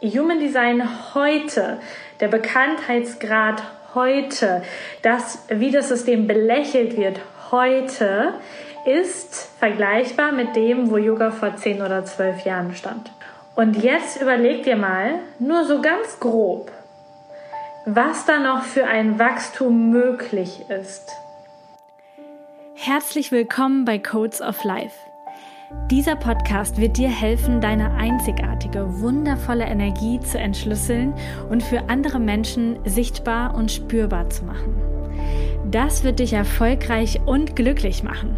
Human Design heute, der Bekanntheitsgrad heute, das, wie das System belächelt wird heute, ist vergleichbar mit dem, wo Yoga vor 10 oder 12 Jahren stand. Und jetzt überleg dir mal, nur so ganz grob, was da noch für ein Wachstum möglich ist. Herzlich willkommen bei Codes of Life. Dieser Podcast wird dir helfen, deine einzigartige, wundervolle Energie zu entschlüsseln und für andere Menschen sichtbar und spürbar zu machen. Das wird dich erfolgreich und glücklich machen.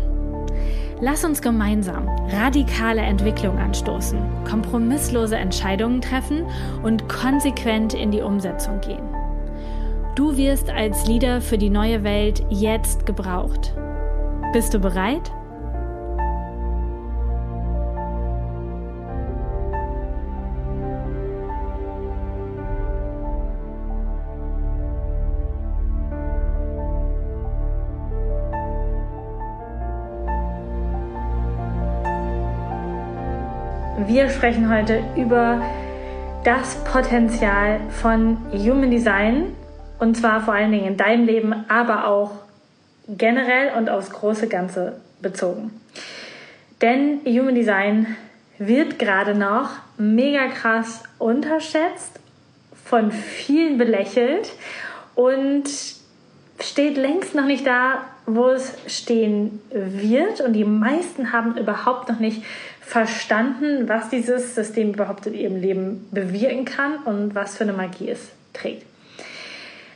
Lass uns gemeinsam radikale Entwicklung anstoßen, kompromisslose Entscheidungen treffen und konsequent in die Umsetzung gehen. Du wirst als Leader für die neue Welt jetzt gebraucht. Bist du bereit? Wir sprechen heute über das Potenzial von Human Design und zwar vor allen Dingen in deinem Leben, aber auch generell und aufs große Ganze bezogen. Denn Human Design wird gerade noch mega krass unterschätzt, von vielen belächelt und steht längst noch nicht da, wo es stehen wird. Und die meisten haben überhaupt noch nicht verstanden, was dieses System überhaupt in ihrem Leben bewirken kann und was für eine Magie es trägt.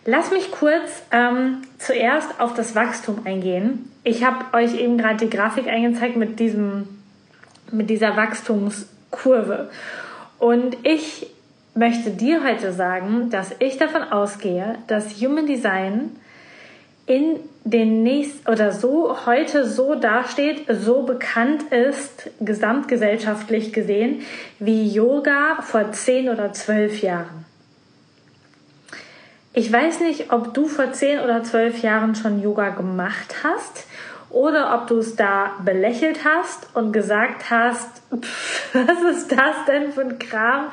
Lass mich kurz ähm, zuerst auf das Wachstum eingehen. Ich habe euch eben gerade die Grafik eingezeigt mit, diesem, mit dieser Wachstumskurve. Und ich möchte dir heute sagen, dass ich davon ausgehe, dass Human Design in den nächsten oder so heute so dasteht, so bekannt ist, gesamtgesellschaftlich gesehen, wie Yoga vor zehn oder zwölf Jahren. Ich weiß nicht, ob du vor zehn oder zwölf Jahren schon Yoga gemacht hast oder ob du es da belächelt hast und gesagt hast, pff, was ist das denn für ein Kram?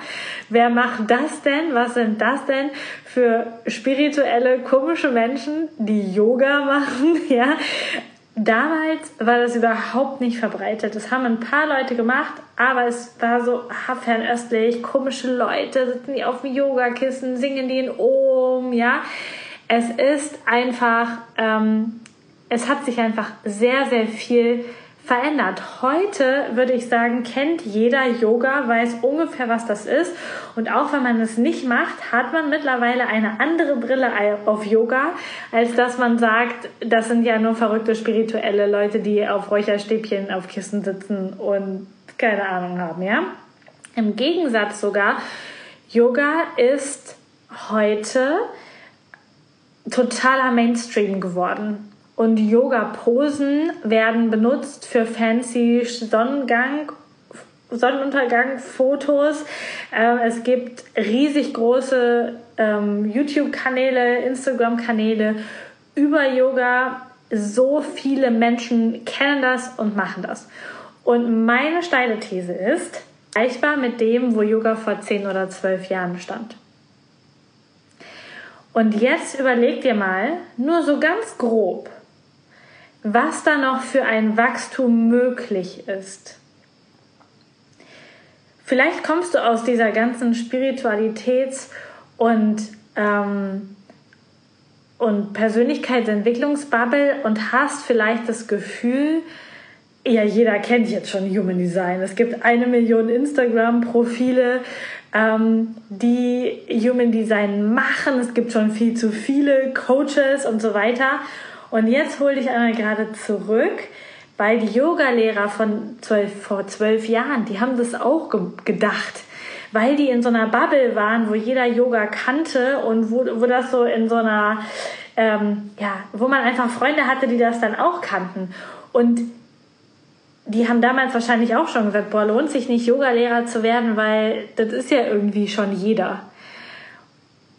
Wer macht das denn? Was sind das denn für spirituelle, komische Menschen, die Yoga machen? Ja, Damals war das überhaupt nicht verbreitet. Das haben ein paar Leute gemacht, aber es war so fernöstlich. Komische Leute sitzen die auf dem Yogakissen, singen die in Om, ja. Es ist einfach ähm, es hat sich einfach sehr, sehr viel verändert. Heute würde ich sagen, kennt jeder Yoga, weiß ungefähr, was das ist. Und auch wenn man es nicht macht, hat man mittlerweile eine andere Brille auf Yoga, als dass man sagt, das sind ja nur verrückte spirituelle Leute, die auf Räucherstäbchen auf Kissen sitzen und keine Ahnung haben, ja? Im Gegensatz sogar, Yoga ist heute totaler Mainstream geworden. Und Yoga-Posen werden benutzt für fancy Sonnengang, Sonnenuntergang-Fotos. Ähm, es gibt riesig große ähm, YouTube-Kanäle, Instagram-Kanäle über Yoga. So viele Menschen kennen das und machen das. Und meine steile These ist, vergleichbar mit dem, wo Yoga vor 10 oder 12 Jahren stand. Und jetzt überleg dir mal, nur so ganz grob, was da noch für ein Wachstum möglich ist. Vielleicht kommst du aus dieser ganzen Spiritualitäts- und, ähm, und Persönlichkeitsentwicklungsbubble und hast vielleicht das Gefühl, ja, jeder kennt jetzt schon Human Design. Es gibt eine Million Instagram-Profile, ähm, die Human Design machen. Es gibt schon viel zu viele Coaches und so weiter. Und jetzt hol dich einmal gerade zurück, weil die Yogalehrer von zwölf, vor zwölf Jahren, die haben das auch ge gedacht weil die in so einer Bubble waren, wo jeder Yoga kannte und wo, wo das so in so einer, ähm, ja, wo man einfach Freunde hatte, die das dann auch kannten. Und die haben damals wahrscheinlich auch schon gesagt, boah, lohnt sich nicht, Yogalehrer zu werden, weil das ist ja irgendwie schon jeder.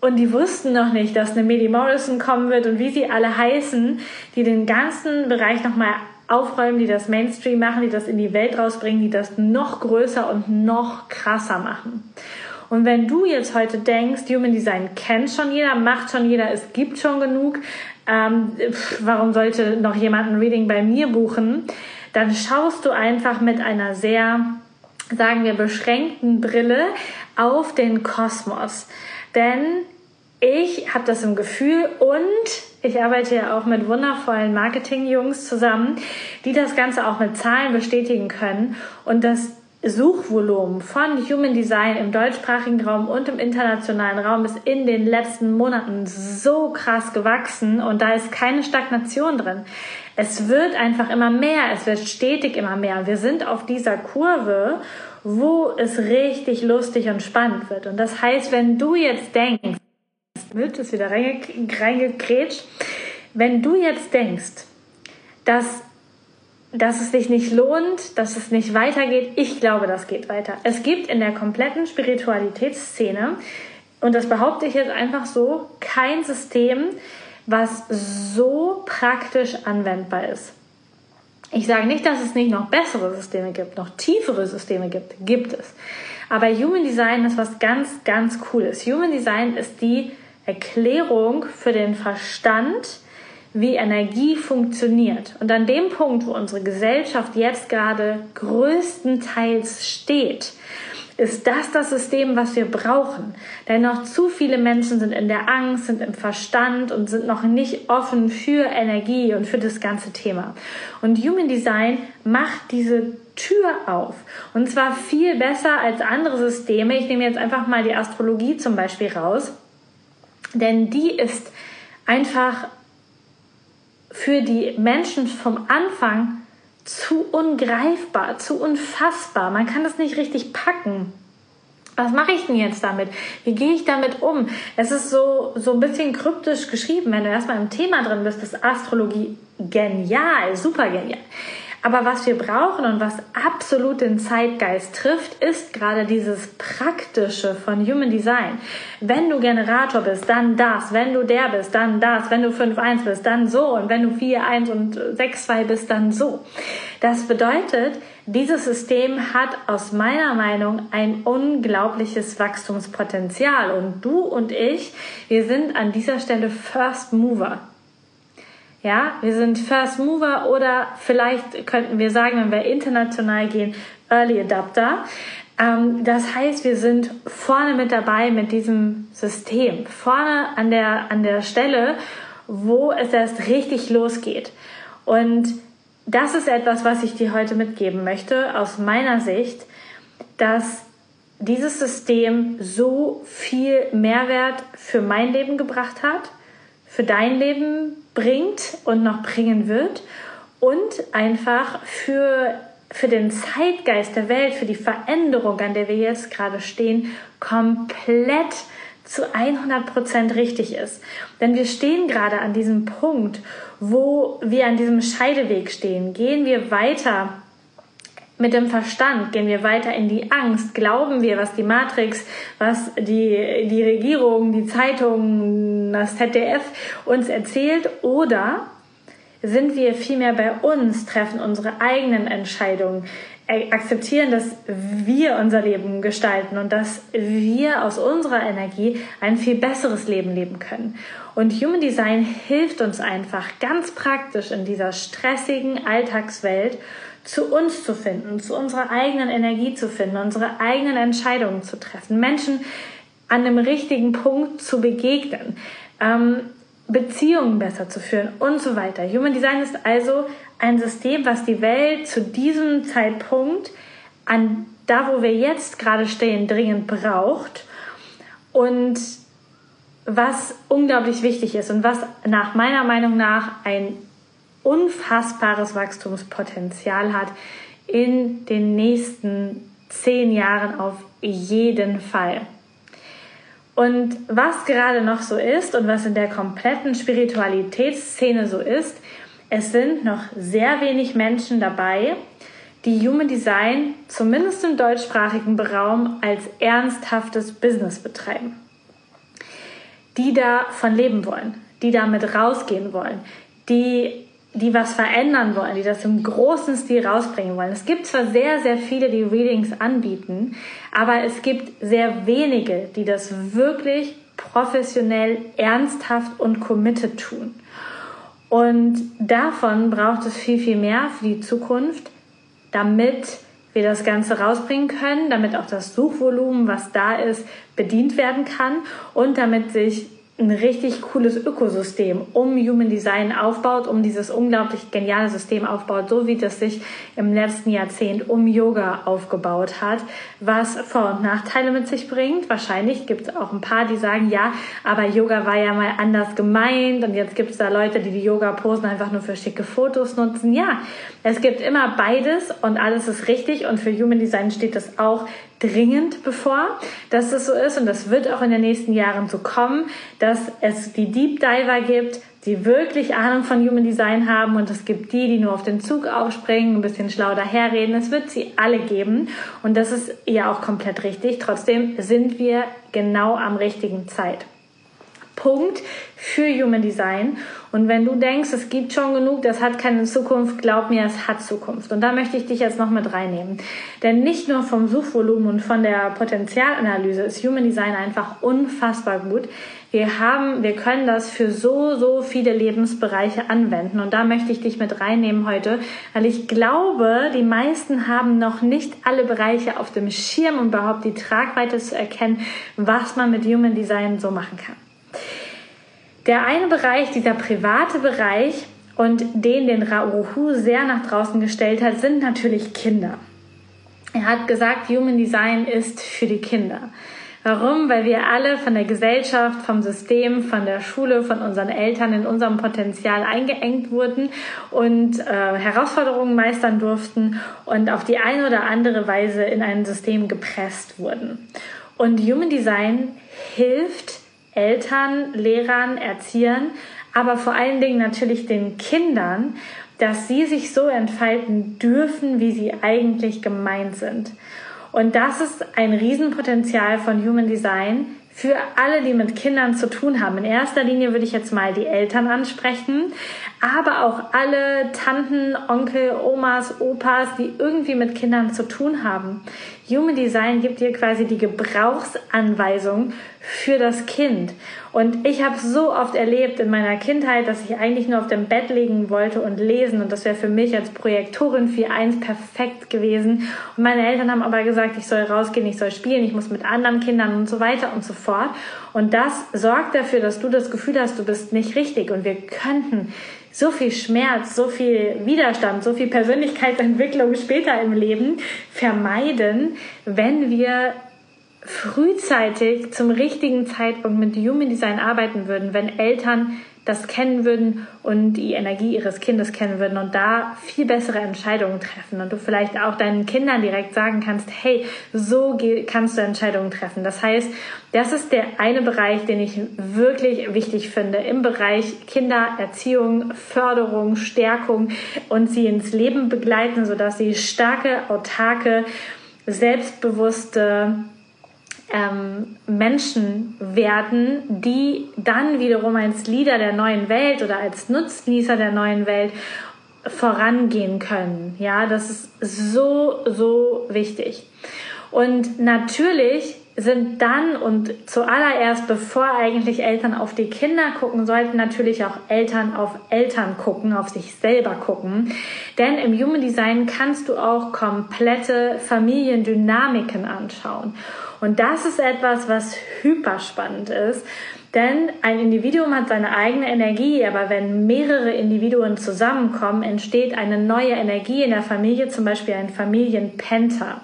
Und die wussten noch nicht, dass eine Medi Morrison kommen wird und wie sie alle heißen, die den ganzen Bereich nochmal aufräumen, die das Mainstream machen, die das in die Welt rausbringen, die das noch größer und noch krasser machen. Und wenn du jetzt heute denkst, Human Design kennt schon jeder, macht schon jeder, es gibt schon genug, ähm, warum sollte noch jemand ein Reading bei mir buchen? Dann schaust du einfach mit einer sehr, sagen wir, beschränkten Brille auf den Kosmos. Denn ich habe das im Gefühl und ich arbeite ja auch mit wundervollen Marketing-Jungs zusammen, die das Ganze auch mit Zahlen bestätigen können und das Suchvolumen von Human Design im deutschsprachigen Raum und im internationalen Raum ist in den letzten Monaten so krass gewachsen und da ist keine Stagnation drin. Es wird einfach immer mehr, es wird stetig immer mehr. Wir sind auf dieser Kurve, wo es richtig lustig und spannend wird. Und das heißt, wenn du jetzt denkst, wird ist wieder reingekrätscht, wenn du jetzt denkst, dass dass es sich nicht lohnt, dass es nicht weitergeht. Ich glaube, das geht weiter. Es gibt in der kompletten Spiritualitätsszene, und das behaupte ich jetzt einfach so, kein System, was so praktisch anwendbar ist. Ich sage nicht, dass es nicht noch bessere Systeme gibt, noch tiefere Systeme gibt. Gibt es. Aber Human Design ist was ganz, ganz Cooles. Human Design ist die Erklärung für den Verstand, wie Energie funktioniert. Und an dem Punkt, wo unsere Gesellschaft jetzt gerade größtenteils steht, ist das das System, was wir brauchen. Denn noch zu viele Menschen sind in der Angst, sind im Verstand und sind noch nicht offen für Energie und für das ganze Thema. Und Human Design macht diese Tür auf. Und zwar viel besser als andere Systeme. Ich nehme jetzt einfach mal die Astrologie zum Beispiel raus. Denn die ist einfach für die Menschen vom Anfang zu ungreifbar, zu unfassbar. Man kann das nicht richtig packen. Was mache ich denn jetzt damit? Wie gehe ich damit um? Es ist so, so ein bisschen kryptisch geschrieben. Wenn du erstmal im Thema drin bist, ist Astrologie genial, super genial. Aber was wir brauchen und was absolut den Zeitgeist trifft, ist gerade dieses Praktische von Human Design. Wenn du Generator bist, dann das. Wenn du der bist, dann das. Wenn du 5-1 bist, dann so. Und wenn du 4-1 und 6-2 bist, dann so. Das bedeutet, dieses System hat aus meiner Meinung ein unglaubliches Wachstumspotenzial. Und du und ich, wir sind an dieser Stelle First Mover. Ja, wir sind First Mover oder vielleicht könnten wir sagen, wenn wir international gehen, Early Adapter. Ähm, das heißt, wir sind vorne mit dabei mit diesem System, vorne an der, an der Stelle, wo es erst richtig losgeht. Und das ist etwas, was ich dir heute mitgeben möchte, aus meiner Sicht, dass dieses System so viel Mehrwert für mein Leben gebracht hat, für dein Leben bringt und noch bringen wird und einfach für, für den Zeitgeist der Welt, für die Veränderung, an der wir jetzt gerade stehen, komplett zu 100 Prozent richtig ist. Denn wir stehen gerade an diesem Punkt, wo wir an diesem Scheideweg stehen. Gehen wir weiter mit dem Verstand gehen wir weiter in die Angst. Glauben wir, was die Matrix, was die, die Regierung, die Zeitung, das ZDF uns erzählt? Oder sind wir vielmehr bei uns, treffen unsere eigenen Entscheidungen, akzeptieren, dass wir unser Leben gestalten und dass wir aus unserer Energie ein viel besseres Leben leben können. Und Human Design hilft uns einfach ganz praktisch in dieser stressigen Alltagswelt zu uns zu finden, zu unserer eigenen Energie zu finden, unsere eigenen Entscheidungen zu treffen, Menschen an dem richtigen Punkt zu begegnen, ähm, Beziehungen besser zu führen und so weiter. Human Design ist also ein System, was die Welt zu diesem Zeitpunkt an da, wo wir jetzt gerade stehen, dringend braucht und was unglaublich wichtig ist und was nach meiner Meinung nach ein unfassbares Wachstumspotenzial hat in den nächsten zehn Jahren auf jeden Fall. Und was gerade noch so ist und was in der kompletten Spiritualitätsszene so ist, es sind noch sehr wenig Menschen dabei, die Human Design zumindest im deutschsprachigen Raum als ernsthaftes Business betreiben. Die davon leben wollen, die damit rausgehen wollen, die die was verändern wollen, die das im großen Stil rausbringen wollen. Es gibt zwar sehr, sehr viele, die Readings anbieten, aber es gibt sehr wenige, die das wirklich professionell, ernsthaft und committed tun. Und davon braucht es viel, viel mehr für die Zukunft, damit wir das Ganze rausbringen können, damit auch das Suchvolumen, was da ist, bedient werden kann und damit sich ein richtig cooles Ökosystem um Human Design aufbaut, um dieses unglaublich geniale System aufbaut, so wie das sich im letzten Jahrzehnt um Yoga aufgebaut hat, was Vor- und Nachteile mit sich bringt. Wahrscheinlich gibt es auch ein paar, die sagen, ja, aber Yoga war ja mal anders gemeint und jetzt gibt es da Leute, die die Yoga-Posen einfach nur für schicke Fotos nutzen. Ja, es gibt immer beides und alles ist richtig und für Human Design steht das auch dringend bevor, dass das so ist und das wird auch in den nächsten Jahren so kommen, dass es die Deep Diver gibt, die wirklich Ahnung von Human Design haben und es gibt die, die nur auf den Zug aufspringen, ein bisschen schlau daherreden. Es wird sie alle geben und das ist ja auch komplett richtig. Trotzdem sind wir genau am richtigen Zeit. Punkt für Human Design. Und wenn du denkst, es gibt schon genug, das hat keine Zukunft, glaub mir, es hat Zukunft. Und da möchte ich dich jetzt noch mit reinnehmen. Denn nicht nur vom Suchvolumen und von der Potenzialanalyse ist Human Design einfach unfassbar gut. Wir haben, wir können das für so, so viele Lebensbereiche anwenden. Und da möchte ich dich mit reinnehmen heute, weil ich glaube, die meisten haben noch nicht alle Bereiche auf dem Schirm, um überhaupt die Tragweite zu erkennen, was man mit Human Design so machen kann. Der eine Bereich, dieser private Bereich und den den Rauhu sehr nach draußen gestellt hat, sind natürlich Kinder. Er hat gesagt, Human Design ist für die Kinder. Warum? Weil wir alle von der Gesellschaft, vom System, von der Schule, von unseren Eltern in unserem Potenzial eingeengt wurden und äh, Herausforderungen meistern durften und auf die eine oder andere Weise in ein System gepresst wurden. Und Human Design hilft Eltern, Lehrern, Erziehern, aber vor allen Dingen natürlich den Kindern, dass sie sich so entfalten dürfen, wie sie eigentlich gemeint sind. Und das ist ein Riesenpotenzial von Human Design für alle, die mit Kindern zu tun haben. In erster Linie würde ich jetzt mal die Eltern ansprechen, aber auch alle Tanten, Onkel, Omas, Opas, die irgendwie mit Kindern zu tun haben. Human Design gibt dir quasi die Gebrauchsanweisung für das Kind. Und ich habe so oft erlebt in meiner Kindheit, dass ich eigentlich nur auf dem Bett liegen wollte und lesen. Und das wäre für mich als Projektorin 4.1 perfekt gewesen. Und meine Eltern haben aber gesagt, ich soll rausgehen, ich soll spielen, ich muss mit anderen Kindern und so weiter und so fort. Und das sorgt dafür, dass du das Gefühl hast, du bist nicht richtig. Und wir könnten so viel Schmerz, so viel Widerstand, so viel Persönlichkeitsentwicklung später im Leben vermeiden, wenn wir frühzeitig zum richtigen Zeitpunkt mit Human Design arbeiten würden, wenn Eltern das kennen würden und die Energie ihres Kindes kennen würden und da viel bessere Entscheidungen treffen und du vielleicht auch deinen Kindern direkt sagen kannst, hey, so kannst du Entscheidungen treffen. Das heißt, das ist der eine Bereich, den ich wirklich wichtig finde im Bereich Kindererziehung, Förderung, Stärkung und sie ins Leben begleiten, sodass sie starke, autarke, selbstbewusste, ähm, Menschen werden, die dann wiederum als Leader der neuen Welt oder als Nutznießer der neuen Welt vorangehen können. Ja, das ist so, so wichtig. Und natürlich sind dann und zuallererst, bevor eigentlich Eltern auf die Kinder gucken, sollten natürlich auch Eltern auf Eltern gucken, auf sich selber gucken. Denn im Human Design kannst du auch komplette Familiendynamiken anschauen. Und das ist etwas, was hyper spannend ist. Denn ein Individuum hat seine eigene Energie, aber wenn mehrere Individuen zusammenkommen, entsteht eine neue Energie in der Familie, zum Beispiel ein Familienpenta.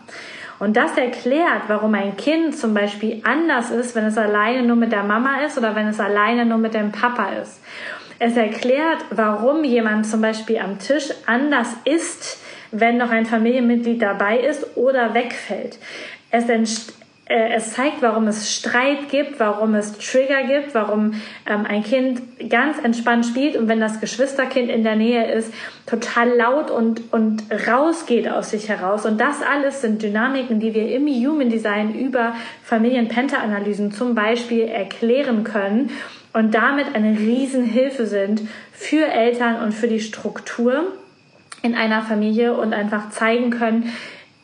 Und das erklärt, warum ein Kind zum Beispiel anders ist, wenn es alleine nur mit der Mama ist oder wenn es alleine nur mit dem Papa ist. Es erklärt, warum jemand zum Beispiel am Tisch anders ist, wenn noch ein Familienmitglied dabei ist oder wegfällt. Es es zeigt, warum es Streit gibt, warum es Trigger gibt, warum ähm, ein Kind ganz entspannt spielt und wenn das Geschwisterkind in der Nähe ist, total laut und, und rausgeht aus sich heraus. Und das alles sind Dynamiken, die wir im Human Design über Familien-Penta-Analysen zum Beispiel erklären können und damit eine Riesenhilfe sind für Eltern und für die Struktur in einer Familie und einfach zeigen können,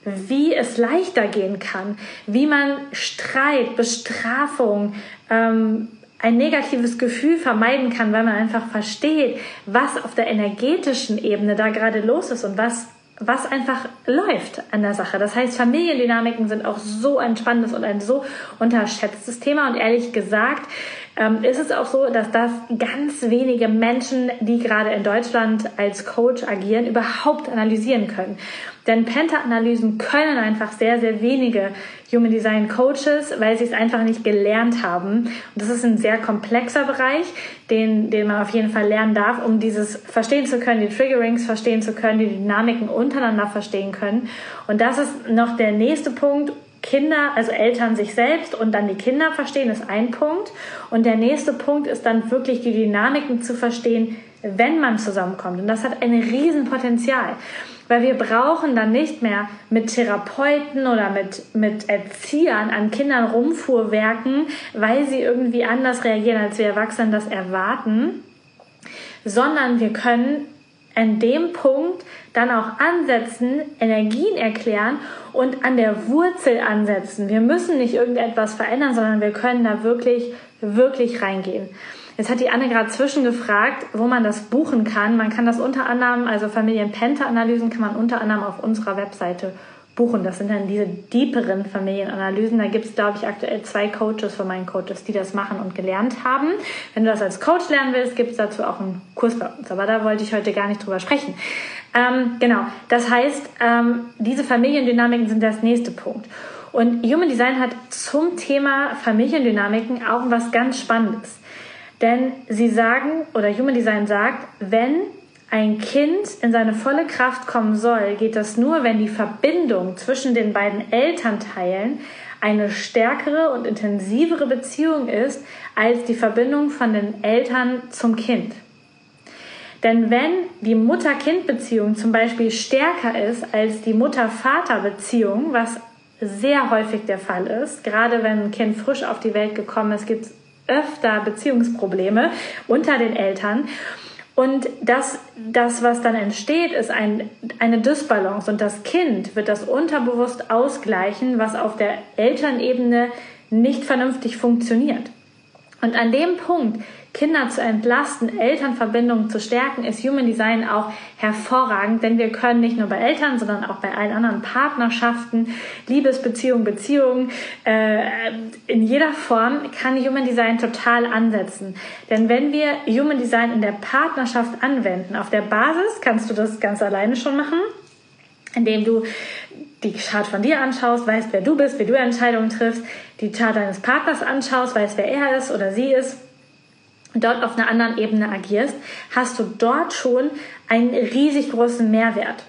wie es leichter gehen kann, wie man Streit, Bestrafung, ähm, ein negatives Gefühl vermeiden kann, weil man einfach versteht, was auf der energetischen Ebene da gerade los ist und was was einfach läuft an der Sache. Das heißt, Familiendynamiken sind auch so ein spannendes und ein so unterschätztes Thema. Und ehrlich gesagt, ähm, ist es auch so, dass das ganz wenige Menschen, die gerade in Deutschland als Coach agieren, überhaupt analysieren können. Denn Penta-Analysen können einfach sehr, sehr wenige Human Design Coaches, weil sie es einfach nicht gelernt haben. Und das ist ein sehr komplexer Bereich, den, den man auf jeden Fall lernen darf, um dieses verstehen zu können, die Triggerings verstehen zu können, die Dynamiken untereinander verstehen können. Und das ist noch der nächste Punkt, Kinder, also Eltern sich selbst und dann die Kinder verstehen, ist ein Punkt. Und der nächste Punkt ist dann wirklich die Dynamiken zu verstehen, wenn man zusammenkommt. Und das hat ein Riesenpotenzial. Weil wir brauchen dann nicht mehr mit Therapeuten oder mit, mit Erziehern an Kindern rumfuhrwerken, weil sie irgendwie anders reagieren, als wir Erwachsenen das erwarten, sondern wir können an dem Punkt dann auch ansetzen, Energien erklären und an der Wurzel ansetzen. Wir müssen nicht irgendetwas verändern, sondern wir können da wirklich, wirklich reingehen. Jetzt hat die Anne gerade zwischengefragt, wo man das buchen kann. Man kann das unter anderem, also Familien-Penta-Analysen kann man unter anderem auf unserer Webseite buchen. Das sind dann diese deeperen Familienanalysen. Da gibt es, glaube ich, aktuell zwei Coaches von meinen Coaches, die das machen und gelernt haben. Wenn du das als Coach lernen willst, gibt es dazu auch einen Kurs bei uns. Aber da wollte ich heute gar nicht drüber sprechen. Ähm, genau, das heißt, ähm, diese Familiendynamiken sind das nächste Punkt. Und Human Design hat zum Thema Familiendynamiken auch was ganz Spannendes. Denn sie sagen, oder Human Design sagt, wenn ein Kind in seine volle Kraft kommen soll, geht das nur, wenn die Verbindung zwischen den beiden Elternteilen eine stärkere und intensivere Beziehung ist als die Verbindung von den Eltern zum Kind. Denn wenn die Mutter-Kind-Beziehung zum Beispiel stärker ist als die Mutter-Vater-Beziehung, was sehr häufig der Fall ist, gerade wenn ein Kind frisch auf die Welt gekommen ist, gibt es öfter Beziehungsprobleme unter den Eltern. Und das, das, was dann entsteht, ist ein, eine Dysbalance. Und das Kind wird das unterbewusst ausgleichen, was auf der Elternebene nicht vernünftig funktioniert. Und an dem Punkt Kinder zu entlasten, Elternverbindungen zu stärken, ist Human Design auch hervorragend, denn wir können nicht nur bei Eltern, sondern auch bei allen anderen Partnerschaften, Liebesbeziehungen, Beziehungen, äh, in jeder Form kann Human Design total ansetzen. Denn wenn wir Human Design in der Partnerschaft anwenden, auf der Basis kannst du das ganz alleine schon machen, indem du die Chart von dir anschaust, weißt, wer du bist, wie du Entscheidungen triffst, die Chart deines Partners anschaust, weißt, wer er ist oder sie ist dort auf einer anderen Ebene agierst, hast du dort schon einen riesig großen Mehrwert.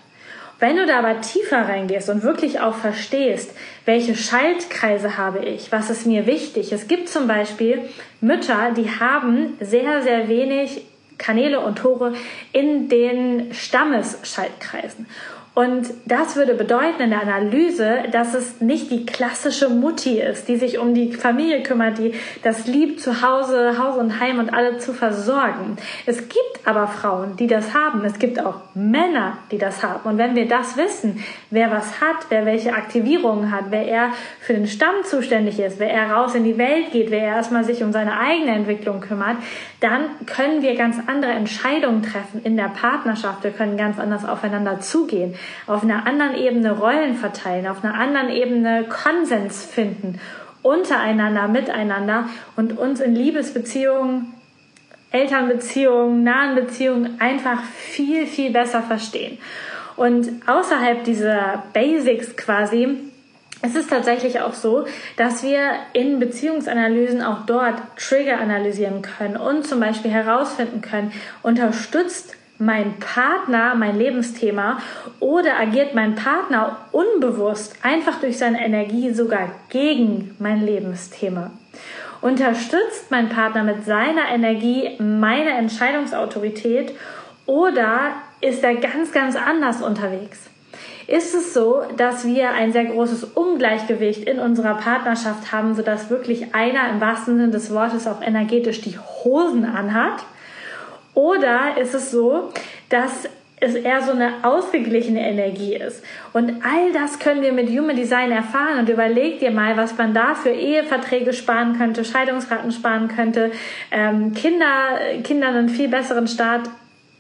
Wenn du da aber tiefer reingehst und wirklich auch verstehst, welche Schaltkreise habe ich, was ist mir wichtig. Es gibt zum Beispiel Mütter, die haben sehr, sehr wenig Kanäle und Tore in den Stammesschaltkreisen. Und das würde bedeuten in der Analyse, dass es nicht die klassische Mutti ist, die sich um die Familie kümmert, die das liebt, zu Hause, Haus und Heim und alle zu versorgen. Es gibt aber Frauen, die das haben. Es gibt auch Männer, die das haben. Und wenn wir das wissen, wer was hat, wer welche Aktivierungen hat, wer er für den Stamm zuständig ist, wer er raus in die Welt geht, wer er erstmal sich um seine eigene Entwicklung kümmert, dann können wir ganz andere Entscheidungen treffen in der Partnerschaft. Wir können ganz anders aufeinander zugehen auf einer anderen Ebene Rollen verteilen, auf einer anderen Ebene Konsens finden, untereinander, miteinander und uns in Liebesbeziehungen, Elternbeziehungen, nahen Beziehungen einfach viel, viel besser verstehen. Und außerhalb dieser Basics quasi es ist tatsächlich auch so, dass wir in Beziehungsanalysen auch dort Trigger analysieren können und zum Beispiel herausfinden können, unterstützt mein Partner mein Lebensthema oder agiert mein Partner unbewusst einfach durch seine Energie sogar gegen mein Lebensthema? Unterstützt mein Partner mit seiner Energie meine Entscheidungsautorität oder ist er ganz, ganz anders unterwegs? Ist es so, dass wir ein sehr großes Ungleichgewicht in unserer Partnerschaft haben, sodass wirklich einer im wahrsten Sinne des Wortes auch energetisch die Hosen anhat? Oder ist es so, dass es eher so eine ausgeglichene Energie ist. Und all das können wir mit Human Design erfahren. Und überleg dir mal, was man da für Eheverträge sparen könnte, Scheidungsraten sparen könnte, ähm, Kinder, Kindern einen viel besseren Start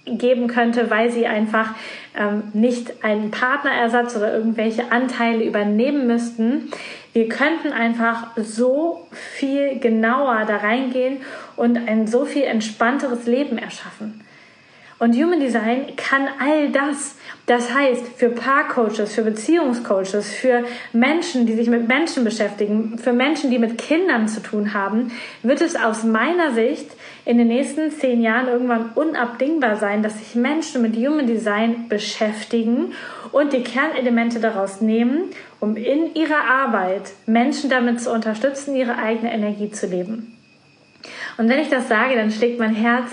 geben könnte, weil sie einfach ähm, nicht einen Partnerersatz oder irgendwelche Anteile übernehmen müssten. Wir könnten einfach so viel genauer da reingehen und ein so viel entspannteres Leben erschaffen. Und Human Design kann all das. Das heißt, für Paarcoaches, für Beziehungscoaches, für Menschen, die sich mit Menschen beschäftigen, für Menschen, die mit Kindern zu tun haben, wird es aus meiner Sicht in den nächsten zehn Jahren irgendwann unabdingbar sein, dass sich Menschen mit Human Design beschäftigen und die Kernelemente daraus nehmen, um in ihrer Arbeit Menschen damit zu unterstützen, ihre eigene Energie zu leben. Und wenn ich das sage, dann schlägt mein Herz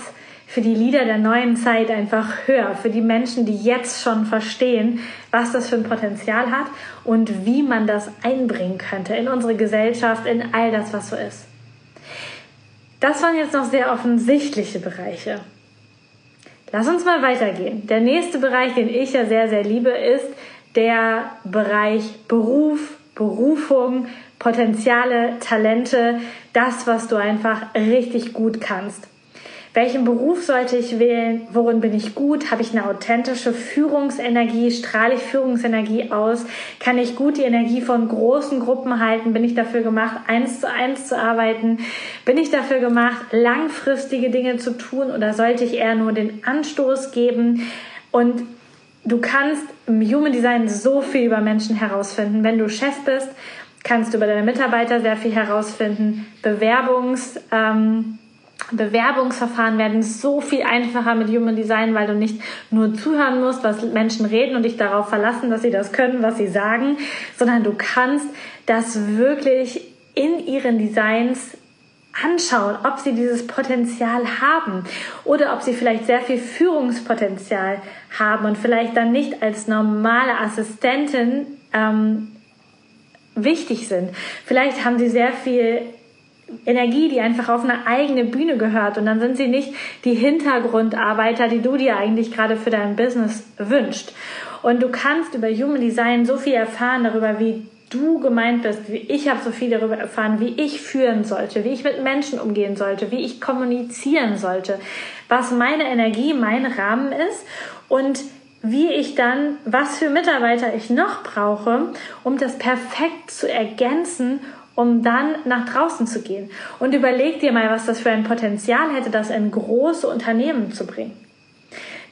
für die Lieder der neuen Zeit einfach höher, für die Menschen, die jetzt schon verstehen, was das für ein Potenzial hat und wie man das einbringen könnte in unsere Gesellschaft, in all das, was so ist. Das waren jetzt noch sehr offensichtliche Bereiche. Lass uns mal weitergehen. Der nächste Bereich, den ich ja sehr, sehr liebe, ist der Bereich Beruf, Berufung, Potenziale, Talente, das, was du einfach richtig gut kannst. Welchen Beruf sollte ich wählen? Worin bin ich gut? Habe ich eine authentische Führungsenergie? Strahle ich Führungsenergie aus? Kann ich gut die Energie von großen Gruppen halten? Bin ich dafür gemacht, eins zu eins zu arbeiten? Bin ich dafür gemacht, langfristige Dinge zu tun? Oder sollte ich eher nur den Anstoß geben? Und du kannst im Human Design so viel über Menschen herausfinden. Wenn du Chef bist, kannst du über deine Mitarbeiter sehr viel herausfinden. Bewerbungs, ähm, Bewerbungsverfahren werden so viel einfacher mit Human Design, weil du nicht nur zuhören musst, was Menschen reden und dich darauf verlassen, dass sie das können, was sie sagen, sondern du kannst das wirklich in ihren Designs anschauen, ob sie dieses Potenzial haben oder ob sie vielleicht sehr viel Führungspotenzial haben und vielleicht dann nicht als normale Assistentin ähm, wichtig sind. Vielleicht haben sie sehr viel Energie, die einfach auf eine eigene Bühne gehört. Und dann sind sie nicht die Hintergrundarbeiter, die du dir eigentlich gerade für dein Business wünscht. Und du kannst über Human Design so viel erfahren darüber, wie du gemeint bist, wie ich habe so viel darüber erfahren, wie ich führen sollte, wie ich mit Menschen umgehen sollte, wie ich kommunizieren sollte, was meine Energie, mein Rahmen ist und wie ich dann, was für Mitarbeiter ich noch brauche, um das perfekt zu ergänzen um dann nach draußen zu gehen. Und überleg dir mal, was das für ein Potenzial hätte, das in große Unternehmen zu bringen.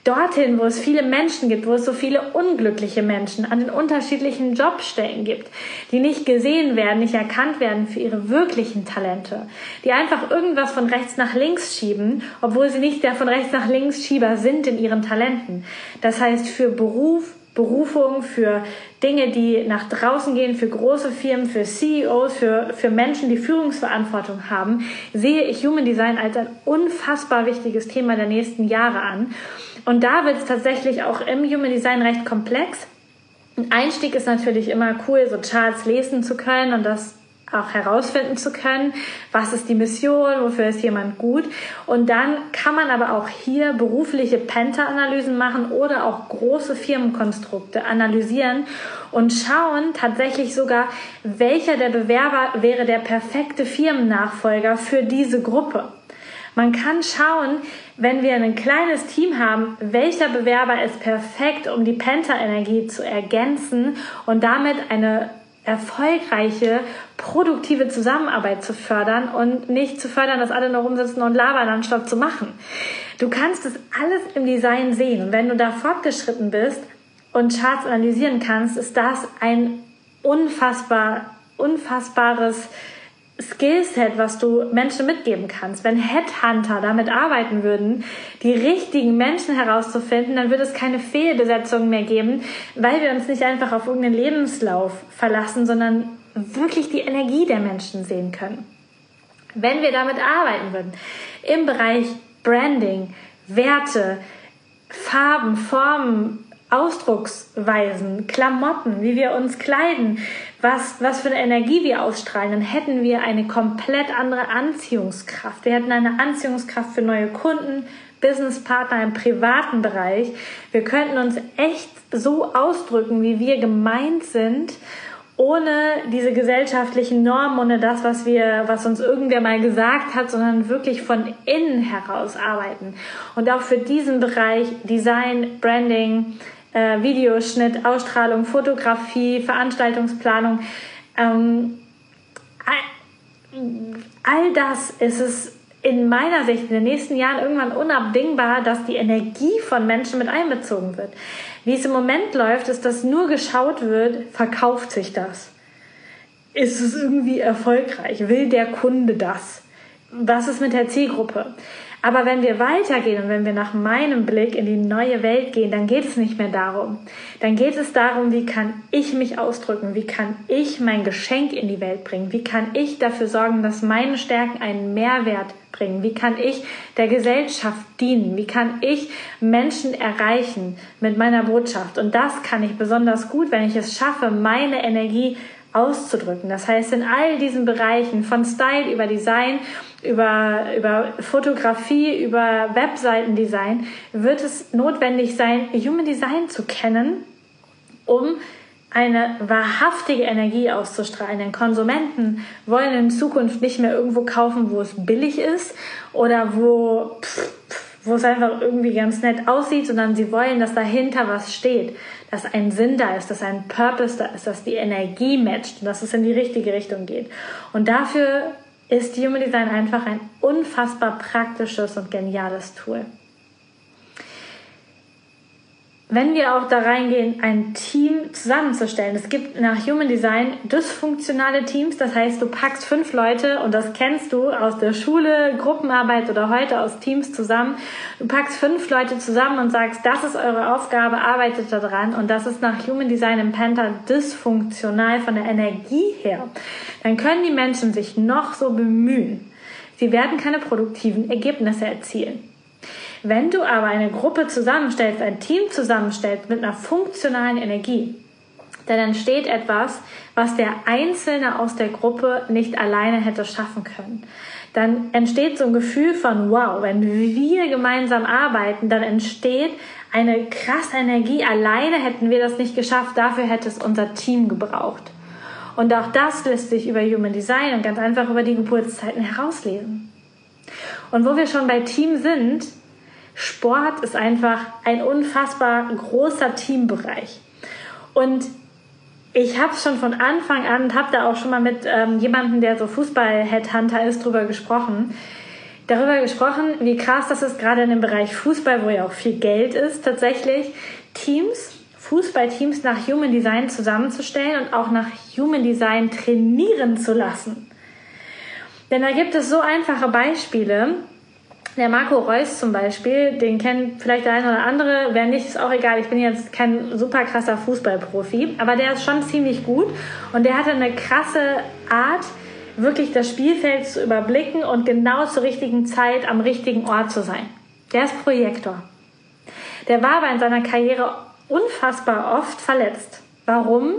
Dorthin, wo es viele Menschen gibt, wo es so viele unglückliche Menschen an den unterschiedlichen Jobstellen gibt, die nicht gesehen werden, nicht erkannt werden für ihre wirklichen Talente, die einfach irgendwas von rechts nach links schieben, obwohl sie nicht der von rechts nach links Schieber sind in ihren Talenten. Das heißt, für Beruf, Berufung, für Dinge, die nach draußen gehen, für große Firmen, für CEOs, für, für Menschen, die Führungsverantwortung haben, sehe ich Human Design als ein unfassbar wichtiges Thema der nächsten Jahre an. Und da wird es tatsächlich auch im Human Design recht komplex. Ein Einstieg ist natürlich immer cool, so Charts lesen zu können und das auch herausfinden zu können, was ist die Mission, wofür ist jemand gut. Und dann kann man aber auch hier berufliche Penta-Analysen machen oder auch große Firmenkonstrukte analysieren und schauen tatsächlich sogar, welcher der Bewerber wäre der perfekte Firmennachfolger für diese Gruppe. Man kann schauen, wenn wir ein kleines Team haben, welcher Bewerber ist perfekt, um die Penta-Energie zu ergänzen und damit eine erfolgreiche, produktive Zusammenarbeit zu fördern und nicht zu fördern, dass alle nur rumsitzen und labern, anstatt zu machen. Du kannst das alles im Design sehen. Und wenn du da fortgeschritten bist und Charts analysieren kannst, ist das ein unfassbar, unfassbares Skillset, was du Menschen mitgeben kannst. Wenn Headhunter damit arbeiten würden, die richtigen Menschen herauszufinden, dann würde es keine Fehlbesetzungen mehr geben, weil wir uns nicht einfach auf irgendeinen Lebenslauf verlassen, sondern wirklich die Energie der Menschen sehen können. Wenn wir damit arbeiten würden, im Bereich Branding, Werte, Farben, Formen, Ausdrucksweisen, Klamotten, wie wir uns kleiden, was, was für eine Energie wir ausstrahlen, dann hätten wir eine komplett andere Anziehungskraft. Wir hätten eine Anziehungskraft für neue Kunden, Businesspartner im privaten Bereich. Wir könnten uns echt so ausdrücken, wie wir gemeint sind ohne diese gesellschaftlichen Normen, ohne das, was wir, was uns irgendwer mal gesagt hat, sondern wirklich von innen heraus arbeiten. Und auch für diesen Bereich Design, Branding, äh, Videoschnitt, Ausstrahlung, Fotografie, Veranstaltungsplanung, ähm, all, das ist es in meiner Sicht in den nächsten Jahren irgendwann unabdingbar, dass die Energie von Menschen mit einbezogen wird. Wie es im Moment läuft, ist, dass nur geschaut wird, verkauft sich das? Ist es irgendwie erfolgreich? Will der Kunde das? Was ist mit der Zielgruppe? Aber wenn wir weitergehen und wenn wir nach meinem Blick in die neue Welt gehen, dann geht es nicht mehr darum. Dann geht es darum, wie kann ich mich ausdrücken? Wie kann ich mein Geschenk in die Welt bringen? Wie kann ich dafür sorgen, dass meine Stärken einen Mehrwert bringen? Wie kann ich der Gesellschaft dienen? Wie kann ich Menschen erreichen mit meiner Botschaft? Und das kann ich besonders gut, wenn ich es schaffe, meine Energie auszudrücken. Das heißt, in all diesen Bereichen von Style über Design, über, über Fotografie, über Webseitendesign wird es notwendig sein, Human Design zu kennen, um eine wahrhaftige Energie auszustrahlen. Denn Konsumenten wollen in Zukunft nicht mehr irgendwo kaufen, wo es billig ist oder wo, pff, wo es einfach irgendwie ganz nett aussieht, sondern sie wollen, dass dahinter was steht dass ein Sinn da ist, dass ein Purpose da ist, dass die Energie matcht und dass es in die richtige Richtung geht. Und dafür ist Human Design einfach ein unfassbar praktisches und geniales Tool wenn wir auch da reingehen, ein Team zusammenzustellen. Es gibt nach Human Design dysfunktionale Teams. Das heißt, du packst fünf Leute und das kennst du aus der Schule, Gruppenarbeit oder heute aus Teams zusammen. Du packst fünf Leute zusammen und sagst, das ist eure Aufgabe, arbeitet daran. Und das ist nach Human Design im Penta dysfunktional von der Energie her. Dann können die Menschen sich noch so bemühen. Sie werden keine produktiven Ergebnisse erzielen. Wenn du aber eine Gruppe zusammenstellst, ein Team zusammenstellst mit einer funktionalen Energie, dann entsteht etwas, was der Einzelne aus der Gruppe nicht alleine hätte schaffen können. Dann entsteht so ein Gefühl von, wow, wenn wir gemeinsam arbeiten, dann entsteht eine krasse Energie. Alleine hätten wir das nicht geschafft, dafür hätte es unser Team gebraucht. Und auch das lässt sich über Human Design und ganz einfach über die Geburtszeiten herauslesen. Und wo wir schon bei Team sind, Sport ist einfach ein unfassbar großer Teambereich. Und ich habe schon von Anfang an und habe da auch schon mal mit ähm, jemandem, der so Fußball-Headhunter ist, drüber gesprochen. Darüber gesprochen, wie krass das ist, gerade in dem Bereich Fußball, wo ja auch viel Geld ist, tatsächlich Teams, Fußballteams nach Human Design zusammenzustellen und auch nach Human Design trainieren zu lassen. Denn da gibt es so einfache Beispiele, der Marco Reus zum Beispiel, den kennt vielleicht der eine oder andere. Wer nicht, ist auch egal. Ich bin jetzt kein super krasser Fußballprofi, aber der ist schon ziemlich gut und der hatte eine krasse Art, wirklich das Spielfeld zu überblicken und genau zur richtigen Zeit am richtigen Ort zu sein. Der ist Projektor. Der war aber in seiner Karriere unfassbar oft verletzt. Warum?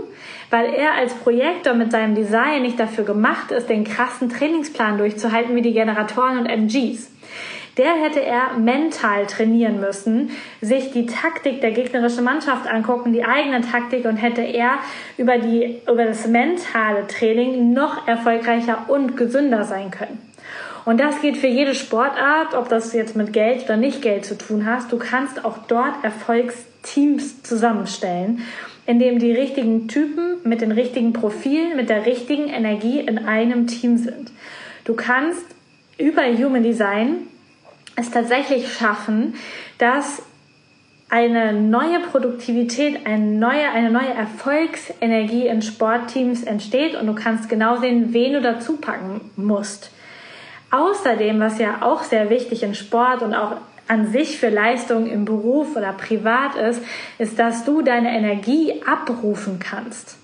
Weil er als Projektor mit seinem Design nicht dafür gemacht ist, den krassen Trainingsplan durchzuhalten wie die Generatoren und MGs der hätte er mental trainieren müssen, sich die Taktik der gegnerischen Mannschaft angucken, die eigene Taktik und hätte er über, die, über das mentale Training noch erfolgreicher und gesünder sein können. Und das geht für jede Sportart, ob das jetzt mit Geld oder nicht Geld zu tun hast. Du kannst auch dort Erfolgsteams zusammenstellen, indem die richtigen Typen mit den richtigen Profilen, mit der richtigen Energie in einem Team sind. Du kannst über Human Design es tatsächlich schaffen, dass eine neue Produktivität, eine neue, eine neue Erfolgsenergie in Sportteams entsteht und du kannst genau sehen, wen du dazu packen musst. Außerdem, was ja auch sehr wichtig in Sport und auch an sich für Leistung im Beruf oder privat ist, ist, dass du deine Energie abrufen kannst.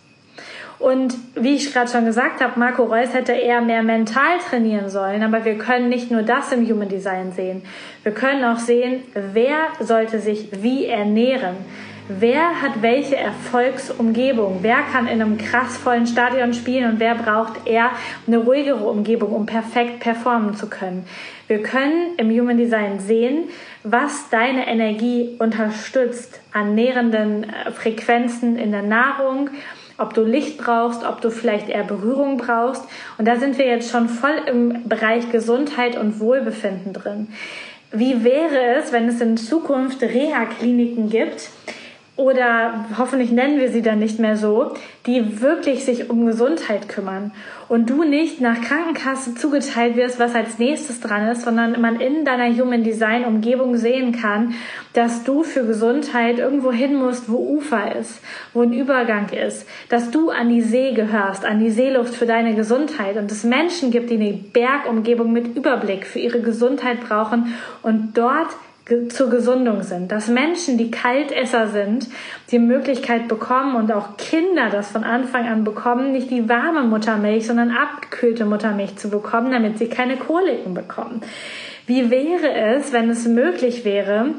Und wie ich gerade schon gesagt habe, Marco Reus hätte eher mehr mental trainieren sollen, aber wir können nicht nur das im Human Design sehen. Wir können auch sehen, wer sollte sich wie ernähren. Wer hat welche Erfolgsumgebung? Wer kann in einem krassvollen Stadion spielen und wer braucht eher eine ruhigere Umgebung, um perfekt performen zu können? Wir können im Human Design sehen, was deine Energie unterstützt an nährenden äh, Frequenzen in der Nahrung, ob du Licht brauchst, ob du vielleicht eher Berührung brauchst. Und da sind wir jetzt schon voll im Bereich Gesundheit und Wohlbefinden drin. Wie wäre es, wenn es in Zukunft Reha-Kliniken gibt, oder hoffentlich nennen wir sie dann nicht mehr so, die wirklich sich um Gesundheit kümmern. Und du nicht nach Krankenkasse zugeteilt wirst, was als nächstes dran ist, sondern man in deiner Human Design Umgebung sehen kann, dass du für Gesundheit irgendwo hin musst, wo Ufer ist, wo ein Übergang ist, dass du an die See gehörst, an die Seeluft für deine Gesundheit. Und es Menschen gibt, die eine Bergumgebung mit Überblick für ihre Gesundheit brauchen. Und dort zur Gesundung sind, dass Menschen, die Kaltesser sind, die Möglichkeit bekommen und auch Kinder das von Anfang an bekommen, nicht die warme Muttermilch, sondern abgekühlte Muttermilch zu bekommen, damit sie keine Koliken bekommen. Wie wäre es, wenn es möglich wäre,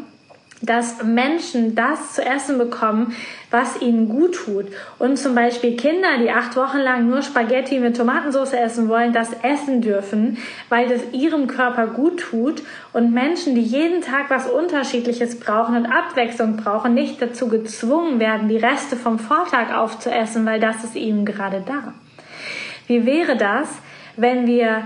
dass Menschen das zu essen bekommen, was ihnen gut tut. Und zum Beispiel Kinder, die acht Wochen lang nur Spaghetti mit Tomatensauce essen wollen, das essen dürfen, weil das ihrem Körper gut tut. Und Menschen, die jeden Tag was Unterschiedliches brauchen und Abwechslung brauchen, nicht dazu gezwungen werden, die Reste vom Vortag aufzuessen, weil das ist ihnen gerade da. Wie wäre das, wenn wir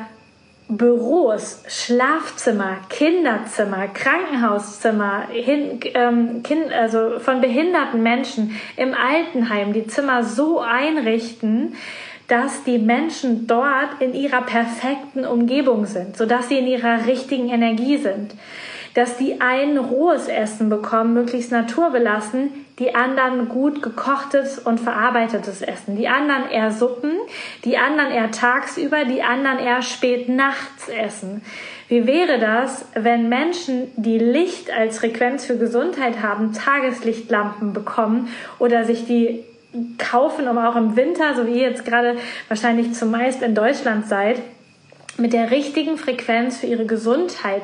Büros, Schlafzimmer, Kinderzimmer, Krankenhauszimmer, hin, ähm, kind, also von behinderten Menschen im Altenheim die Zimmer so einrichten, dass die Menschen dort in ihrer perfekten Umgebung sind, sodass sie in ihrer richtigen Energie sind dass die einen rohes Essen bekommen, möglichst naturbelassen, die anderen gut gekochtes und verarbeitetes Essen, die anderen eher Suppen, die anderen eher tagsüber, die anderen eher spät nachts essen. Wie wäre das, wenn Menschen, die Licht als Frequenz für Gesundheit haben, Tageslichtlampen bekommen oder sich die kaufen, um auch im Winter, so wie ihr jetzt gerade wahrscheinlich zumeist in Deutschland seid, mit der richtigen Frequenz für ihre Gesundheit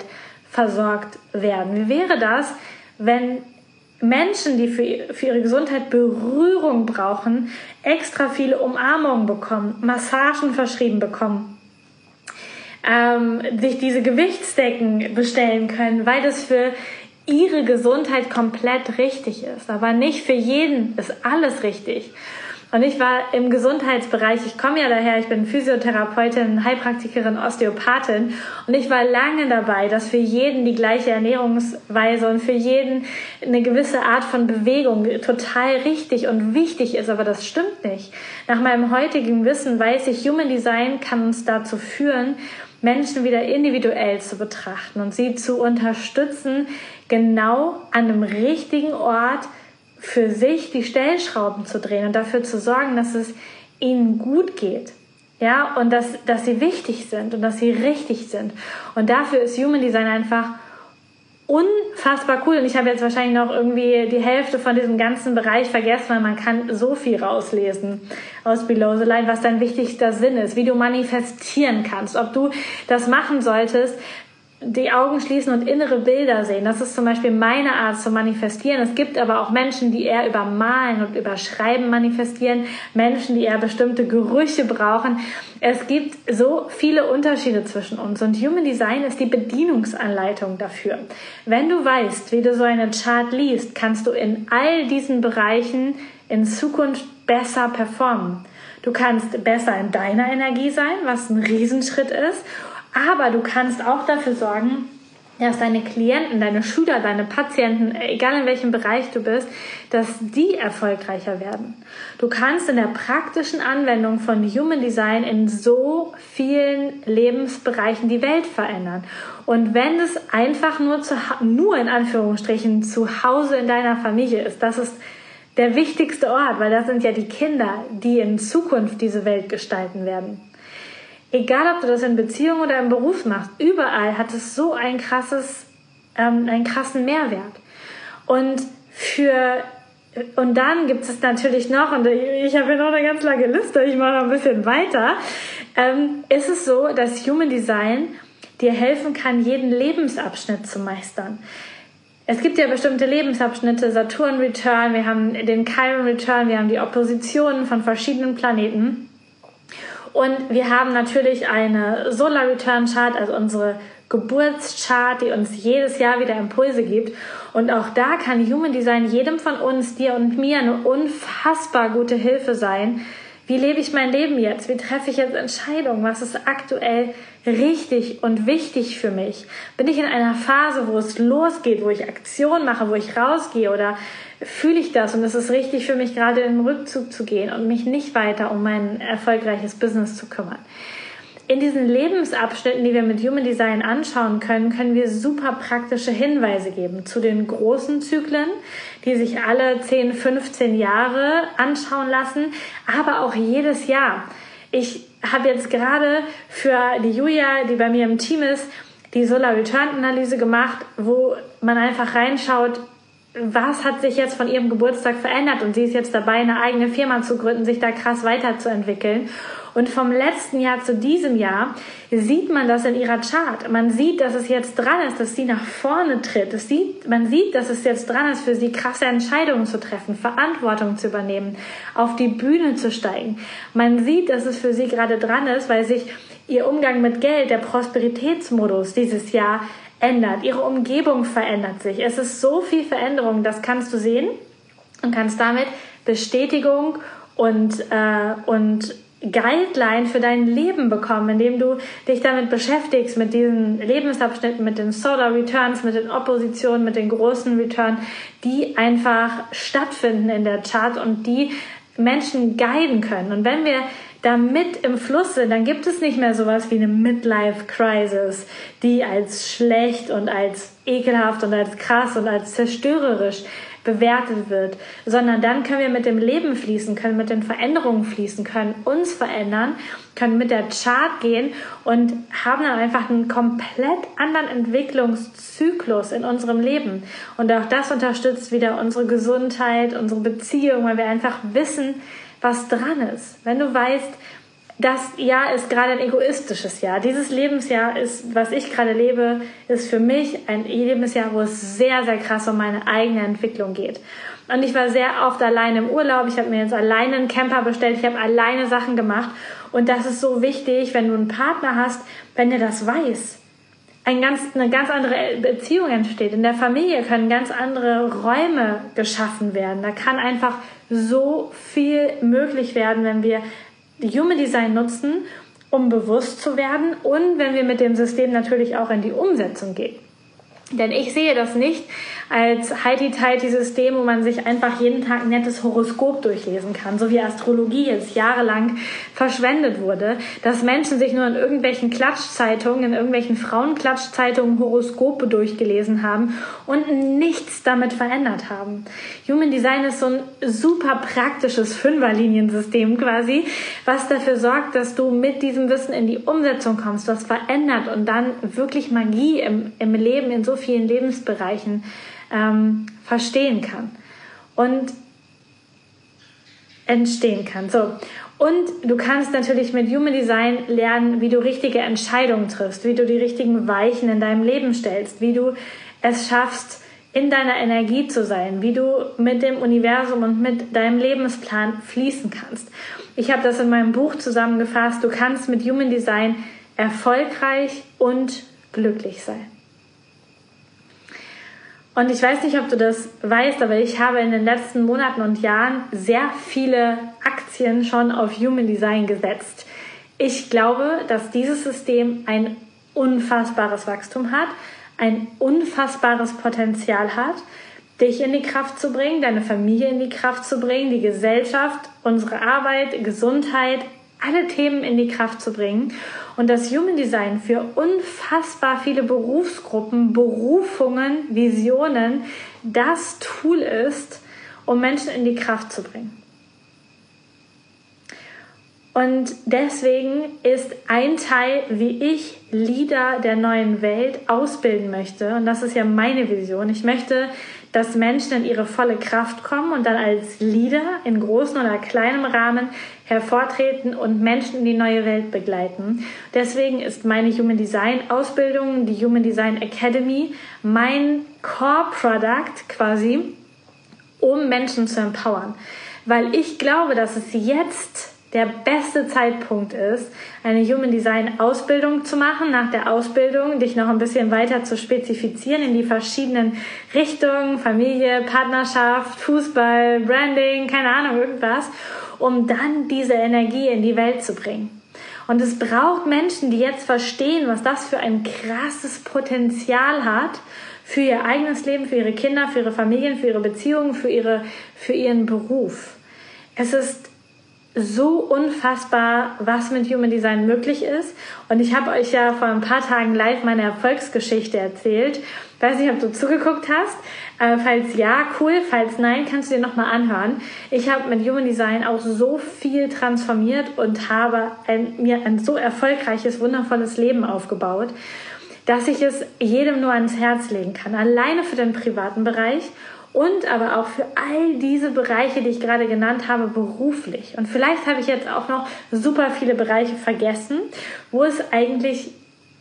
versorgt werden. Wie wäre das, wenn Menschen, die für, für ihre Gesundheit Berührung brauchen, extra viele Umarmungen bekommen, Massagen verschrieben bekommen, ähm, sich diese Gewichtsdecken bestellen können, weil das für ihre Gesundheit komplett richtig ist. Aber nicht für jeden ist alles richtig. Und ich war im Gesundheitsbereich, ich komme ja daher, ich bin Physiotherapeutin, Heilpraktikerin, Osteopathin. Und ich war lange dabei, dass für jeden die gleiche Ernährungsweise und für jeden eine gewisse Art von Bewegung total richtig und wichtig ist, aber das stimmt nicht. Nach meinem heutigen Wissen weiß ich, Human Design kann uns dazu führen, Menschen wieder individuell zu betrachten und sie zu unterstützen, genau an einem richtigen Ort für sich die Stellschrauben zu drehen und dafür zu sorgen, dass es ihnen gut geht. Ja, und dass, dass sie wichtig sind und dass sie richtig sind. Und dafür ist Human Design einfach unfassbar cool. Und ich habe jetzt wahrscheinlich noch irgendwie die Hälfte von diesem ganzen Bereich vergessen, weil man kann so viel rauslesen aus Below the Line, was dein wichtigster Sinn ist, wie du manifestieren kannst, ob du das machen solltest, die Augen schließen und innere Bilder sehen. Das ist zum Beispiel meine Art zu manifestieren. Es gibt aber auch Menschen, die eher über Malen und über Schreiben manifestieren, Menschen, die eher bestimmte Gerüche brauchen. Es gibt so viele Unterschiede zwischen uns und Human Design ist die Bedienungsanleitung dafür. Wenn du weißt, wie du so eine Chart liest, kannst du in all diesen Bereichen in Zukunft besser performen. Du kannst besser in deiner Energie sein, was ein Riesenschritt ist aber du kannst auch dafür sorgen, dass deine Klienten, deine Schüler, deine Patienten, egal in welchem Bereich du bist, dass die erfolgreicher werden. Du kannst in der praktischen Anwendung von Human Design in so vielen Lebensbereichen die Welt verändern. Und wenn es einfach nur zu, nur in Anführungsstrichen zu Hause in deiner Familie ist, das ist der wichtigste Ort, weil das sind ja die Kinder, die in Zukunft diese Welt gestalten werden. Egal, ob du das in Beziehung oder im Beruf machst, überall hat es so ein krasses, ähm, einen krassen Mehrwert. Und für und dann gibt es natürlich noch, und ich habe hier noch eine ganz lange Liste, ich mache noch ein bisschen weiter, ähm, ist es so, dass Human Design dir helfen kann, jeden Lebensabschnitt zu meistern. Es gibt ja bestimmte Lebensabschnitte, Saturn Return, wir haben den Chiron Return, wir haben die Oppositionen von verschiedenen Planeten. Und wir haben natürlich eine Solar Return Chart, also unsere Geburtschart, die uns jedes Jahr wieder Impulse gibt. Und auch da kann Human Design jedem von uns, dir und mir, eine unfassbar gute Hilfe sein. Wie lebe ich mein Leben jetzt? Wie treffe ich jetzt Entscheidungen? Was ist aktuell richtig und wichtig für mich? Bin ich in einer Phase, wo es losgeht, wo ich Aktion mache, wo ich rausgehe oder fühle ich das und es ist richtig für mich gerade in den Rückzug zu gehen und mich nicht weiter um mein erfolgreiches Business zu kümmern? In diesen Lebensabschnitten, die wir mit Human Design anschauen können, können wir super praktische Hinweise geben zu den großen Zyklen, die sich alle 10, 15 Jahre anschauen lassen, aber auch jedes Jahr. Ich habe jetzt gerade für die Julia, die bei mir im Team ist, die Solar Return Analyse gemacht, wo man einfach reinschaut, was hat sich jetzt von ihrem Geburtstag verändert und sie ist jetzt dabei, eine eigene Firma zu gründen, sich da krass weiterzuentwickeln. Und vom letzten Jahr zu diesem Jahr sieht man das in ihrer Chart. Man sieht, dass es jetzt dran ist, dass sie nach vorne tritt. Es sieht, man sieht, dass es jetzt dran ist, für sie krasse Entscheidungen zu treffen, Verantwortung zu übernehmen, auf die Bühne zu steigen. Man sieht, dass es für sie gerade dran ist, weil sich ihr Umgang mit Geld, der Prosperitätsmodus dieses Jahr ändert. Ihre Umgebung verändert sich. Es ist so viel Veränderung, das kannst du sehen und kannst damit Bestätigung und, äh, und Guideline für dein Leben bekommen, indem du dich damit beschäftigst, mit diesen Lebensabschnitten, mit den Solar Returns, mit den Oppositionen, mit den großen Returns, die einfach stattfinden in der Chart und die Menschen guiden können. Und wenn wir da mit im Fluss sind, dann gibt es nicht mehr sowas wie eine Midlife Crisis, die als schlecht und als ekelhaft und als krass und als zerstörerisch bewertet wird, sondern dann können wir mit dem Leben fließen, können mit den Veränderungen fließen, können uns verändern, können mit der Chart gehen und haben dann einfach einen komplett anderen Entwicklungszyklus in unserem Leben. Und auch das unterstützt wieder unsere Gesundheit, unsere Beziehung, weil wir einfach wissen, was dran ist. Wenn du weißt, das Jahr ist gerade ein egoistisches Jahr. Dieses Lebensjahr ist, was ich gerade lebe, ist für mich ein Lebensjahr, wo es sehr, sehr krass um meine eigene Entwicklung geht. Und ich war sehr oft alleine im Urlaub. Ich habe mir jetzt alleine einen Camper bestellt. Ich habe alleine Sachen gemacht. Und das ist so wichtig, wenn du einen Partner hast, wenn der das weiß. Ein ganz, eine ganz andere Beziehung entsteht. In der Familie können ganz andere Räume geschaffen werden. Da kann einfach so viel möglich werden, wenn wir Human Design nutzen, um bewusst zu werden und wenn wir mit dem System natürlich auch in die Umsetzung gehen. Denn ich sehe das nicht als Heidi-Teiti-System, wo man sich einfach jeden Tag ein nettes Horoskop durchlesen kann, so wie Astrologie jetzt jahrelang verschwendet wurde, dass Menschen sich nur in irgendwelchen Klatschzeitungen, in irgendwelchen Frauenklatschzeitungen Horoskope durchgelesen haben und nichts damit verändert haben. Human Design ist so ein super praktisches Fünferliniensystem quasi, was dafür sorgt, dass du mit diesem Wissen in die Umsetzung kommst, was verändert und dann wirklich Magie im, im Leben in so vielen Lebensbereichen ähm, verstehen kann und entstehen kann. So. Und du kannst natürlich mit Human Design lernen, wie du richtige Entscheidungen triffst, wie du die richtigen Weichen in deinem Leben stellst, wie du es schaffst, in deiner Energie zu sein, wie du mit dem Universum und mit deinem Lebensplan fließen kannst. Ich habe das in meinem Buch zusammengefasst. Du kannst mit Human Design erfolgreich und glücklich sein. Und ich weiß nicht, ob du das weißt, aber ich habe in den letzten Monaten und Jahren sehr viele Aktien schon auf Human Design gesetzt. Ich glaube, dass dieses System ein unfassbares Wachstum hat, ein unfassbares Potenzial hat, dich in die Kraft zu bringen, deine Familie in die Kraft zu bringen, die Gesellschaft, unsere Arbeit, Gesundheit, alle Themen in die Kraft zu bringen und das Human Design für unfassbar viele Berufsgruppen, Berufungen, Visionen das Tool ist, um Menschen in die Kraft zu bringen. Und deswegen ist ein Teil, wie ich Leader der neuen Welt ausbilden möchte, und das ist ja meine Vision. Ich möchte, dass Menschen in ihre volle Kraft kommen und dann als Leader in großem oder kleinem Rahmen hervortreten und Menschen in die neue Welt begleiten. Deswegen ist meine Human Design Ausbildung, die Human Design Academy, mein Core Product quasi, um Menschen zu empowern. Weil ich glaube, dass es jetzt der beste Zeitpunkt ist, eine Human Design Ausbildung zu machen, nach der Ausbildung dich noch ein bisschen weiter zu spezifizieren in die verschiedenen Richtungen, Familie, Partnerschaft, Fußball, Branding, keine Ahnung, irgendwas, um dann diese Energie in die Welt zu bringen. Und es braucht Menschen, die jetzt verstehen, was das für ein krasses Potenzial hat für ihr eigenes Leben, für ihre Kinder, für ihre Familien, für ihre Beziehungen, für, ihre, für ihren Beruf. Es ist so unfassbar, was mit Human Design möglich ist. Und ich habe euch ja vor ein paar Tagen live meine Erfolgsgeschichte erzählt. Weiß nicht, ob du zugeguckt hast. Äh, falls ja, cool. Falls nein, kannst du dir nochmal anhören. Ich habe mit Human Design auch so viel transformiert und habe ein, mir ein so erfolgreiches, wundervolles Leben aufgebaut, dass ich es jedem nur ans Herz legen kann. Alleine für den privaten Bereich und aber auch für all diese Bereiche, die ich gerade genannt habe, beruflich. Und vielleicht habe ich jetzt auch noch super viele Bereiche vergessen, wo es eigentlich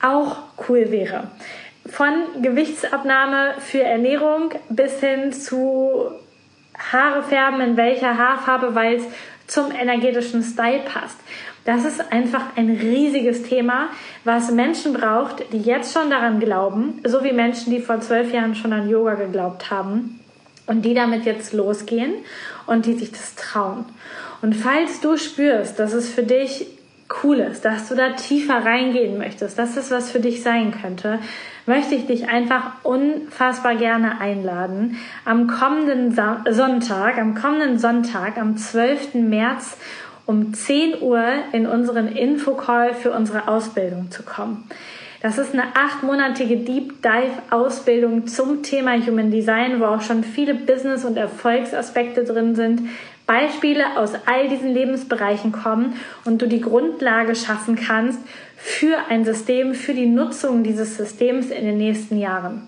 auch cool wäre. Von Gewichtsabnahme für Ernährung bis hin zu Haare färben in welcher Haarfarbe, weil es zum energetischen Style passt. Das ist einfach ein riesiges Thema, was Menschen braucht, die jetzt schon daran glauben, so wie Menschen, die vor zwölf Jahren schon an Yoga geglaubt haben und die damit jetzt losgehen und die sich das trauen. Und falls du spürst, dass es für dich cool ist, dass du da tiefer reingehen möchtest, dass das was für dich sein könnte, möchte ich dich einfach unfassbar gerne einladen, am kommenden Sonntag, am kommenden Sonntag, am 12. März um 10 Uhr in unseren Infocall für unsere Ausbildung zu kommen. Das ist eine achtmonatige Deep Dive Ausbildung zum Thema Human Design, wo auch schon viele Business- und Erfolgsaspekte drin sind, Beispiele aus all diesen Lebensbereichen kommen und du die Grundlage schaffen kannst für ein System, für die Nutzung dieses Systems in den nächsten Jahren.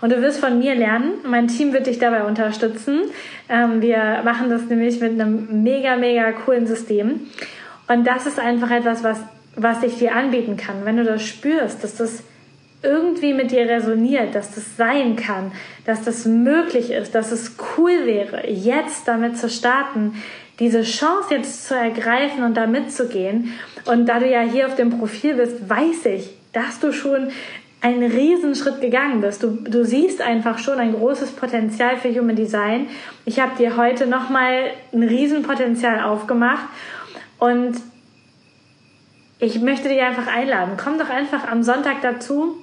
Und du wirst von mir lernen. Mein Team wird dich dabei unterstützen. Ähm, wir machen das nämlich mit einem mega, mega coolen System. Und das ist einfach etwas, was was ich dir anbieten kann, wenn du das spürst, dass das irgendwie mit dir resoniert, dass das sein kann, dass das möglich ist, dass es cool wäre, jetzt damit zu starten, diese Chance jetzt zu ergreifen und da mitzugehen. Und da du ja hier auf dem Profil bist, weiß ich, dass du schon einen Riesenschritt gegangen bist. Du, du siehst einfach schon ein großes Potenzial für Human Design. Ich habe dir heute nochmal ein Riesenpotenzial aufgemacht und ich möchte dich einfach einladen. Komm doch einfach am Sonntag dazu.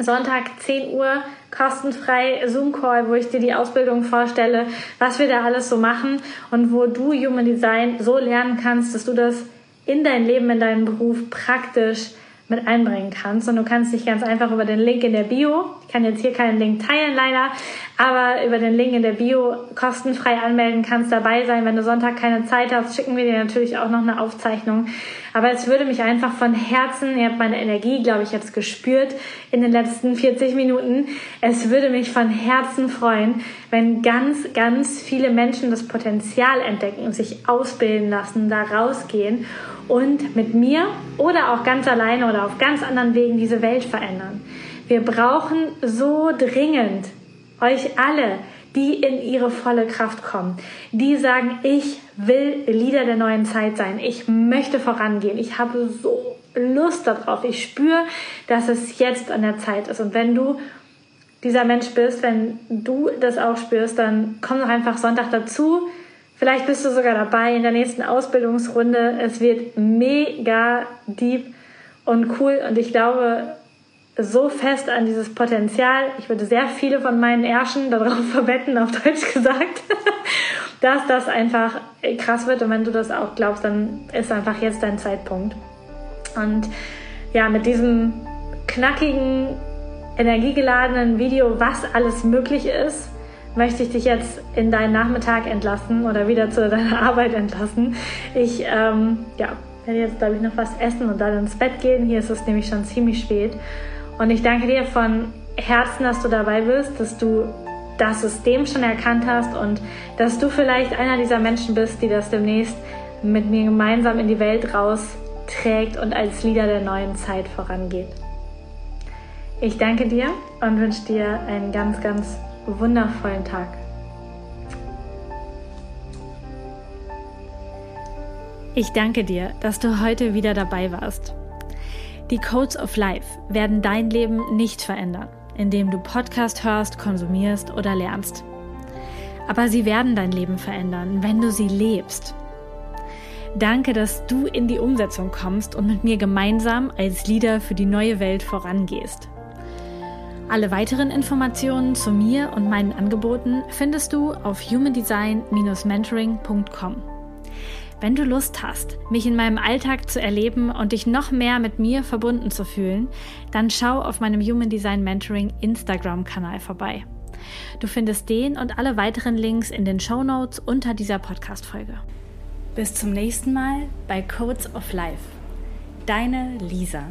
Sonntag 10 Uhr, kostenfrei Zoom-Call, wo ich dir die Ausbildung vorstelle, was wir da alles so machen und wo du Human Design so lernen kannst, dass du das in dein Leben, in deinen Beruf praktisch mit einbringen kannst. Und du kannst dich ganz einfach über den Link in der Bio, ich kann jetzt hier keinen Link teilen leider, aber über den Link in der Bio kostenfrei anmelden, kannst dabei sein. Wenn du Sonntag keine Zeit hast, schicken wir dir natürlich auch noch eine Aufzeichnung. Aber es würde mich einfach von Herzen, ihr habt meine Energie, glaube ich, jetzt gespürt in den letzten 40 Minuten. Es würde mich von Herzen freuen, wenn ganz, ganz viele Menschen das Potenzial entdecken und sich ausbilden lassen, da rausgehen und mit mir oder auch ganz alleine oder auf ganz anderen Wegen diese Welt verändern. Wir brauchen so dringend euch alle, die in ihre volle Kraft kommen, die sagen, ich will Leader der neuen Zeit sein, ich möchte vorangehen, ich habe so Lust darauf, ich spüre, dass es jetzt an der Zeit ist. Und wenn du dieser Mensch bist, wenn du das auch spürst, dann komm doch einfach Sonntag dazu. Vielleicht bist du sogar dabei in der nächsten Ausbildungsrunde. Es wird mega deep und cool und ich glaube, so fest an dieses Potenzial. Ich würde sehr viele von meinen Ärschen darauf verwetten, auf Deutsch gesagt, dass das einfach krass wird. Und wenn du das auch glaubst, dann ist einfach jetzt dein Zeitpunkt. Und ja, mit diesem knackigen, energiegeladenen Video, was alles möglich ist, möchte ich dich jetzt in deinen Nachmittag entlassen oder wieder zu deiner Arbeit entlassen. Ich ähm, ja, werde jetzt, glaube ich, noch was essen und dann ins Bett gehen. Hier ist es nämlich schon ziemlich spät. Und ich danke dir von Herzen, dass du dabei bist, dass du das System schon erkannt hast und dass du vielleicht einer dieser Menschen bist, die das demnächst mit mir gemeinsam in die Welt rausträgt und als Leader der neuen Zeit vorangeht. Ich danke dir und wünsche dir einen ganz, ganz wundervollen Tag. Ich danke dir, dass du heute wieder dabei warst. Die Codes of Life werden dein Leben nicht verändern, indem du Podcast hörst, konsumierst oder lernst. Aber sie werden dein Leben verändern, wenn du sie lebst. Danke, dass du in die Umsetzung kommst und mit mir gemeinsam als Leader für die neue Welt vorangehst. Alle weiteren Informationen zu mir und meinen Angeboten findest du auf humandesign-mentoring.com. Wenn du Lust hast, mich in meinem Alltag zu erleben und dich noch mehr mit mir verbunden zu fühlen, dann schau auf meinem Human Design Mentoring Instagram-Kanal vorbei. Du findest den und alle weiteren Links in den Show Notes unter dieser Podcast-Folge. Bis zum nächsten Mal bei Codes of Life. Deine Lisa.